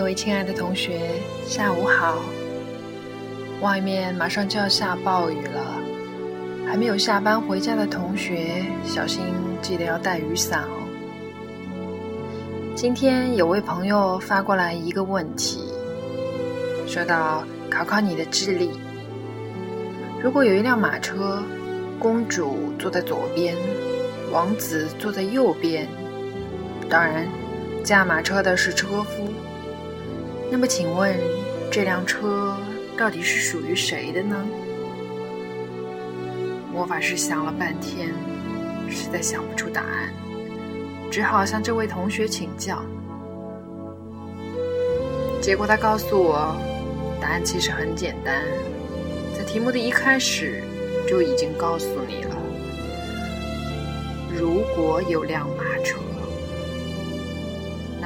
各位亲爱的同学，下午好！外面马上就要下暴雨了，还没有下班回家的同学，小心记得要带雨伞哦。今天有位朋友发过来一个问题，说到考考你的智力：如果有一辆马车，公主坐在左边，王子坐在右边，当然驾马车的是车夫。那么，请问这辆车到底是属于谁的呢？魔法师想了半天，实在想不出答案，只好向这位同学请教。结果他告诉我，答案其实很简单，在题目的一开始就已经告诉你了：如果有辆马车。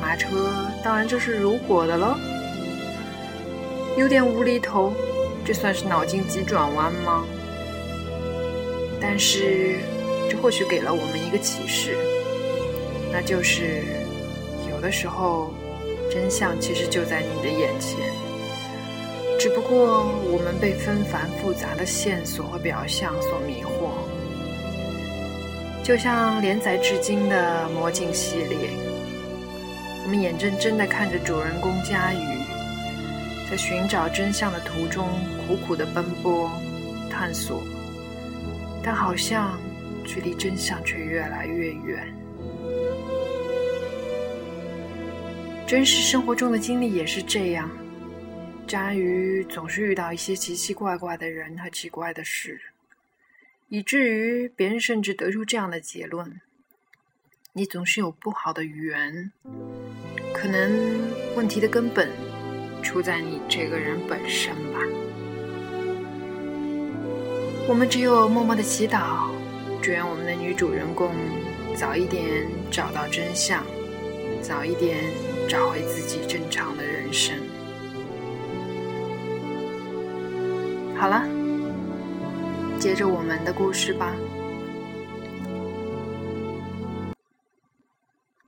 马车当然就是如果的喽，有点无厘头，这算是脑筋急转弯吗？但是这或许给了我们一个启示，那就是有的时候真相其实就在你的眼前，只不过我们被纷繁复杂的线索和表象所迷惑，就像连载至今的《魔镜》系列。我们眼睁睁地看着主人公佳瑜在寻找真相的途中苦苦的奔波探索，但好像距离真相却越来越远。真实生活中的经历也是这样，佳瑜总是遇到一些奇奇怪怪的人和奇怪的事，以至于别人甚至得出这样的结论。你总是有不好的缘，可能问题的根本出在你这个人本身吧。我们只有默默的祈祷，祝愿我们的女主人公早一点找到真相，早一点找回自己正常的人生。好了，接着我们的故事吧。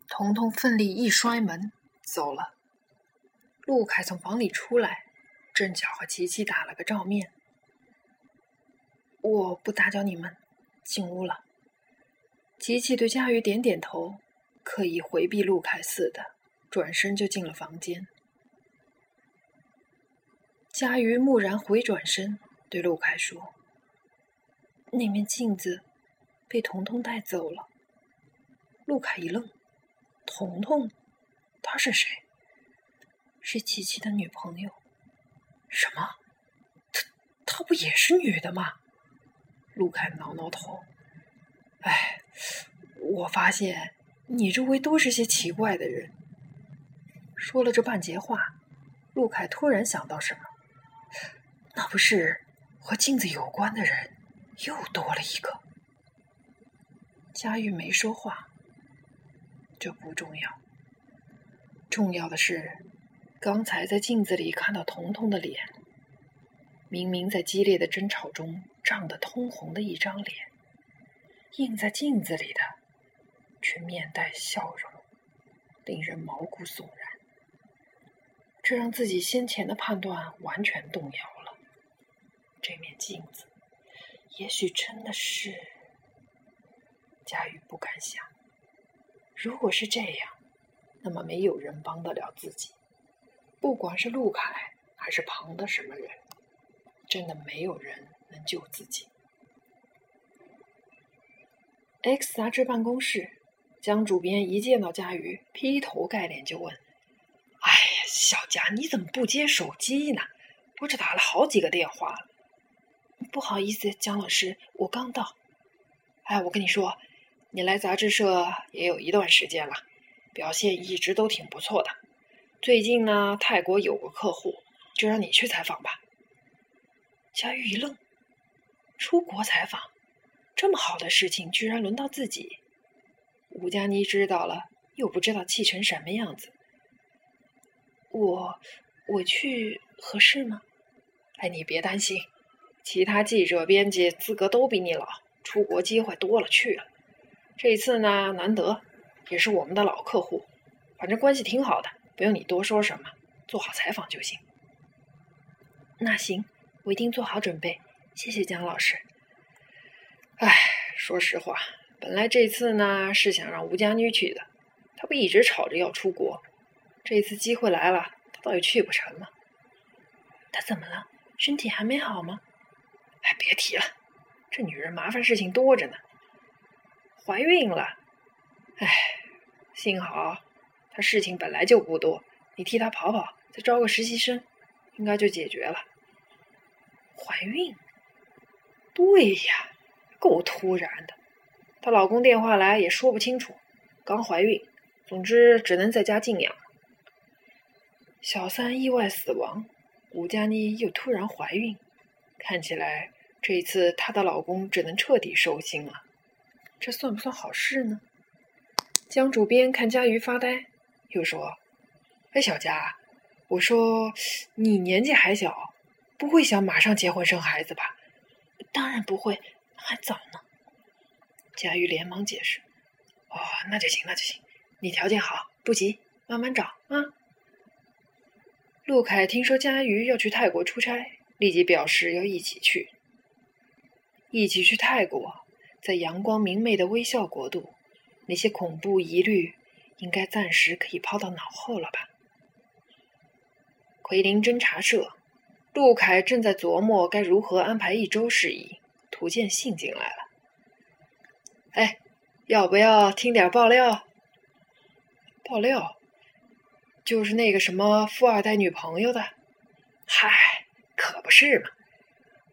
彤彤奋力一摔门，走了。陆凯从房里出来，正巧和琪琪打了个照面。我不打搅你们，进屋了。琪琪对佳瑜点点头，刻意回避陆凯似的，转身就进了房间。佳瑜蓦然回转身，对陆凯说：“那面镜子被彤彤带走了。”陆凯一愣。彤彤，她是谁？是琪琪的女朋友。什么？她她不也是女的吗？陆凯挠挠头。哎，我发现你周围都是些奇怪的人。说了这半截话，陆凯突然想到什么，那不是和镜子有关的人又多了一个。佳玉没说话。这不重要，重要的是，刚才在镜子里看到彤彤的脸，明明在激烈的争吵中涨得通红的一张脸，映在镜子里的，却面带笑容，令人毛骨悚然。这让自己先前的判断完全动摇了。这面镜子，也许真的是……佳玉不敢想。如果是这样，那么没有人帮得了自己，不管是陆凯还是旁的什么人，真的没有人能救自己。X 杂志办公室，江主编一见到佳瑜，劈头盖脸就问：“哎呀，小佳，你怎么不接手机呢？我这打了好几个电话了。”不好意思，江老师，我刚到。哎，我跟你说。你来杂志社也有一段时间了，表现一直都挺不错的。最近呢，泰国有个客户，就让你去采访吧。佳玉一愣，出国采访，这么好的事情居然轮到自己。吴佳妮知道了，又不知道气成什么样子。我我去合适吗？哎，你别担心，其他记者、编辑资格都比你老，出国机会多了去了。这次呢，难得，也是我们的老客户，反正关系挺好的，不用你多说什么。做好采访就行。那行，我一定做好准备。谢谢姜老师。哎，说实话，本来这次呢是想让吴家妮去的，她不一直吵着要出国，这次机会来了，她倒也去不成了。她怎么了？身体还没好吗？哎，别提了，这女人麻烦事情多着呢。怀孕了，哎，幸好她事情本来就不多，你替她跑跑，再招个实习生，应该就解决了。怀孕？对呀，够突然的。她老公电话来也说不清楚，刚怀孕，总之只能在家静养。小三意外死亡，吴佳妮又突然怀孕，看起来这一次她的老公只能彻底收心了。这算不算好事呢？江主编看佳瑜发呆，又说：“哎，小佳，我说你年纪还小。”不会想马上结婚生孩子吧？当然不会，还早呢。佳瑜连忙解释：“哦，那就行，那就行。你条件好，不急，慢慢找啊。”陆凯听说佳瑜要去泰国出差，立即表示要一起去。一起去泰国，在阳光明媚的微笑国度，那些恐怖疑虑应该暂时可以抛到脑后了吧？奎林侦察社。陆凯正在琢磨该如何安排一周事宜，图见信进来了。哎，要不要听点爆料？爆料，就是那个什么富二代女朋友的。嗨，可不是嘛！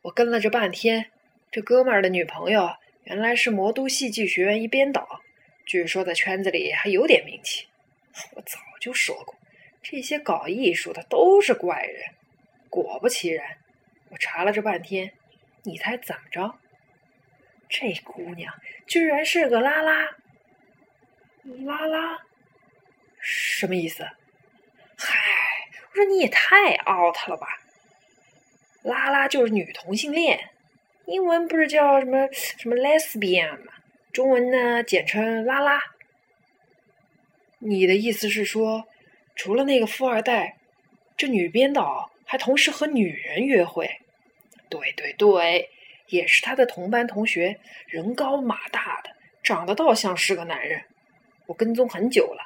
我跟了这半天，这哥们儿的女朋友原来是魔都戏剧学院一编导，据说在圈子里还有点名气。我早就说过，这些搞艺术的都是怪人。果不其然，我查了这半天，你猜怎么着？这姑娘居然是个拉拉！拉拉？什么意思？嗨，我说你也太 out 了吧！拉拉就是女同性恋，英文不是叫什么什么 lesbian 吗？中文呢简称拉拉。你的意思是说，除了那个富二代，这女编导？还同时和女人约会，对对对，也是他的同班同学，人高马大的，长得倒像是个男人。我跟踪很久了，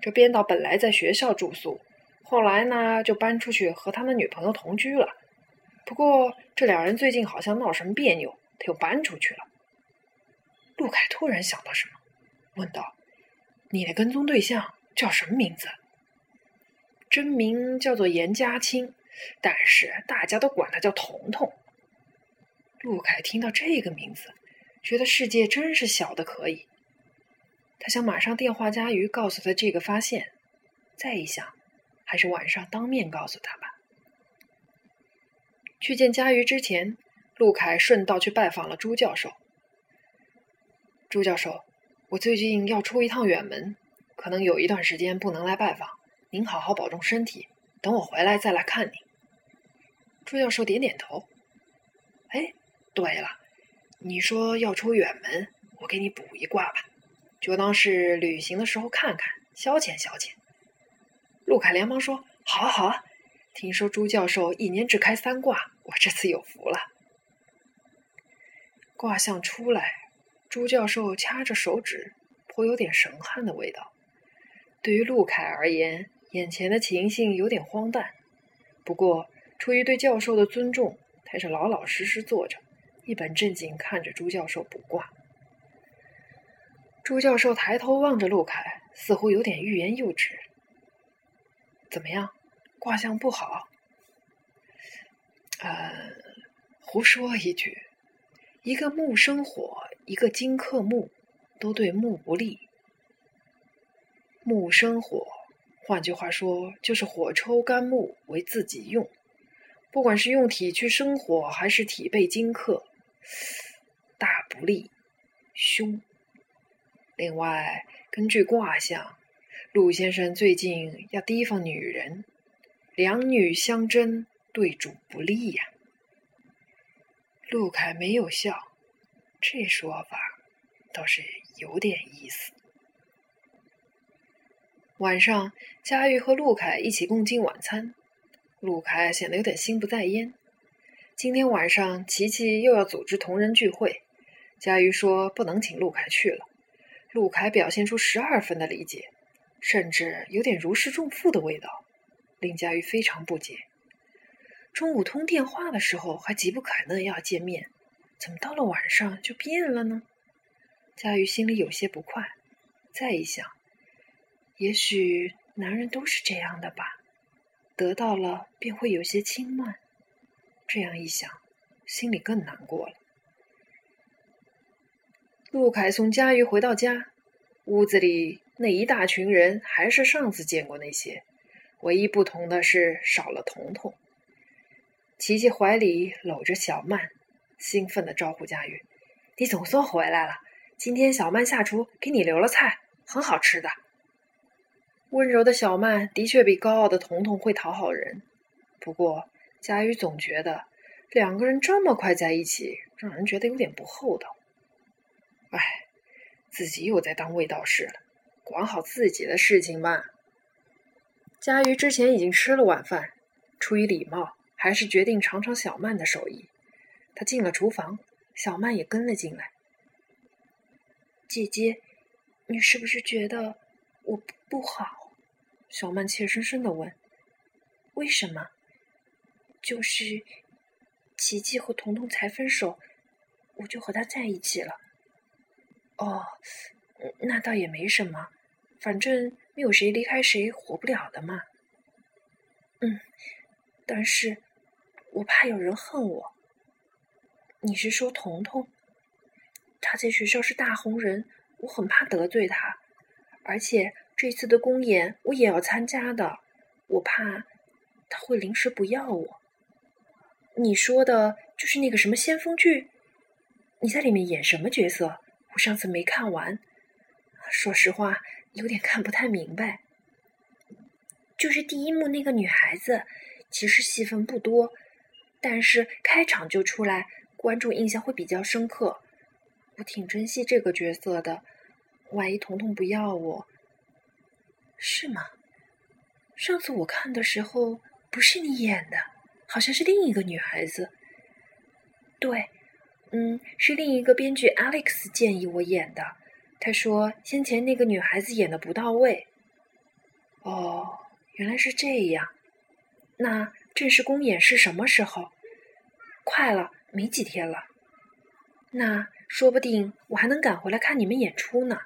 这编导本来在学校住宿，后来呢就搬出去和他的女朋友同居了。不过这两人最近好像闹什么别扭，他又搬出去了。陆凯突然想到什么，问道：“你的跟踪对象叫什么名字？”真名叫做严家清。但是大家都管他叫彤彤。陆凯听到这个名字，觉得世界真是小的可以。他想马上电话佳瑜，告诉他这个发现。再一想，还是晚上当面告诉他吧。去见佳瑜之前，陆凯顺道去拜访了朱教授。朱教授，我最近要出一趟远门，可能有一段时间不能来拜访，您好好保重身体。等我回来再来看你。朱教授点点头。哎，对了，你说要出远门，我给你卜一卦吧，就当是旅行的时候看看，消遣消遣。陆凯连忙说：“好啊，好啊！听说朱教授一年只开三卦，我这次有福了。”卦象出来，朱教授掐着手指，颇有点神汉的味道。对于陆凯而言，眼前的情形有点荒诞，不过出于对教授的尊重，还是老老实实坐着，一本正经看着朱教授卜卦。朱教授抬头望着陆凯，似乎有点欲言又止。怎么样，卦象不好？呃，胡说一句，一个木生火，一个金克木，都对木不利。木生火。换句话说，就是火抽干木为自己用，不管是用体去生火，还是体被金克，大不利，凶。另外，根据卦象，陆先生最近要提防女人，两女相争，对主不利呀。陆凯没有笑，这说法倒是有点意思。晚上，佳玉和陆凯一起共进晚餐。陆凯显得有点心不在焉。今天晚上，琪琪又要组织同人聚会，佳玉说不能请陆凯去了。陆凯表现出十二分的理解，甚至有点如释重负的味道，令佳玉非常不解。中午通电话的时候还急不可耐要见面，怎么到了晚上就变了呢？佳玉心里有些不快。再一想。也许男人都是这样的吧，得到了便会有些轻慢。这样一想，心里更难过了。陆凯送佳瑜回到家，屋子里那一大群人还是上次见过那些，唯一不同的是少了彤彤。琪琪怀里搂着小曼，兴奋的招呼佳瑜：“你总算回来了！今天小曼下厨给你留了菜，很好吃的。”温柔的小曼的确比高傲的彤彤会讨好人，不过佳宇总觉得两个人这么快在一起，让人觉得有点不厚道。哎，自己又在当卫道士了，管好自己的事情吧。佳瑜之前已经吃了晚饭，出于礼貌，还是决定尝尝小曼的手艺。他进了厨房，小曼也跟了进来。姐姐，你是不是觉得我不好？小曼怯生生的问：“为什么？就是琪琪和彤彤才分手，我就和他在一起了。哦，那倒也没什么，反正没有谁离开谁活不了的嘛。嗯，但是我怕有人恨我。你是说彤彤？他在学校是大红人，我很怕得罪他，而且……”这次的公演我也要参加的，我怕他会临时不要我。你说的就是那个什么先锋剧？你在里面演什么角色？我上次没看完，说实话有点看不太明白。就是第一幕那个女孩子，其实戏份不多，但是开场就出来，观众印象会比较深刻。我挺珍惜这个角色的，万一彤彤不要我。是吗？上次我看的时候不是你演的，好像是另一个女孩子。对，嗯，是另一个编剧 Alex 建议我演的。他说先前那个女孩子演的不到位。哦，原来是这样。那正式公演是什么时候？快了，没几天了。那说不定我还能赶回来看你们演出呢。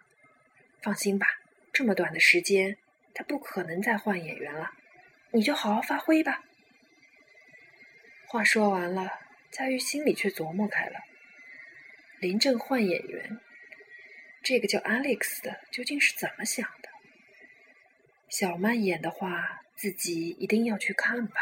放心吧，这么短的时间。他不可能再换演员了，你就好好发挥吧。话说完了，佳玉心里却琢磨开了：林正换演员，这个叫 Alex 的究竟是怎么想的？小曼演的话，自己一定要去看吧。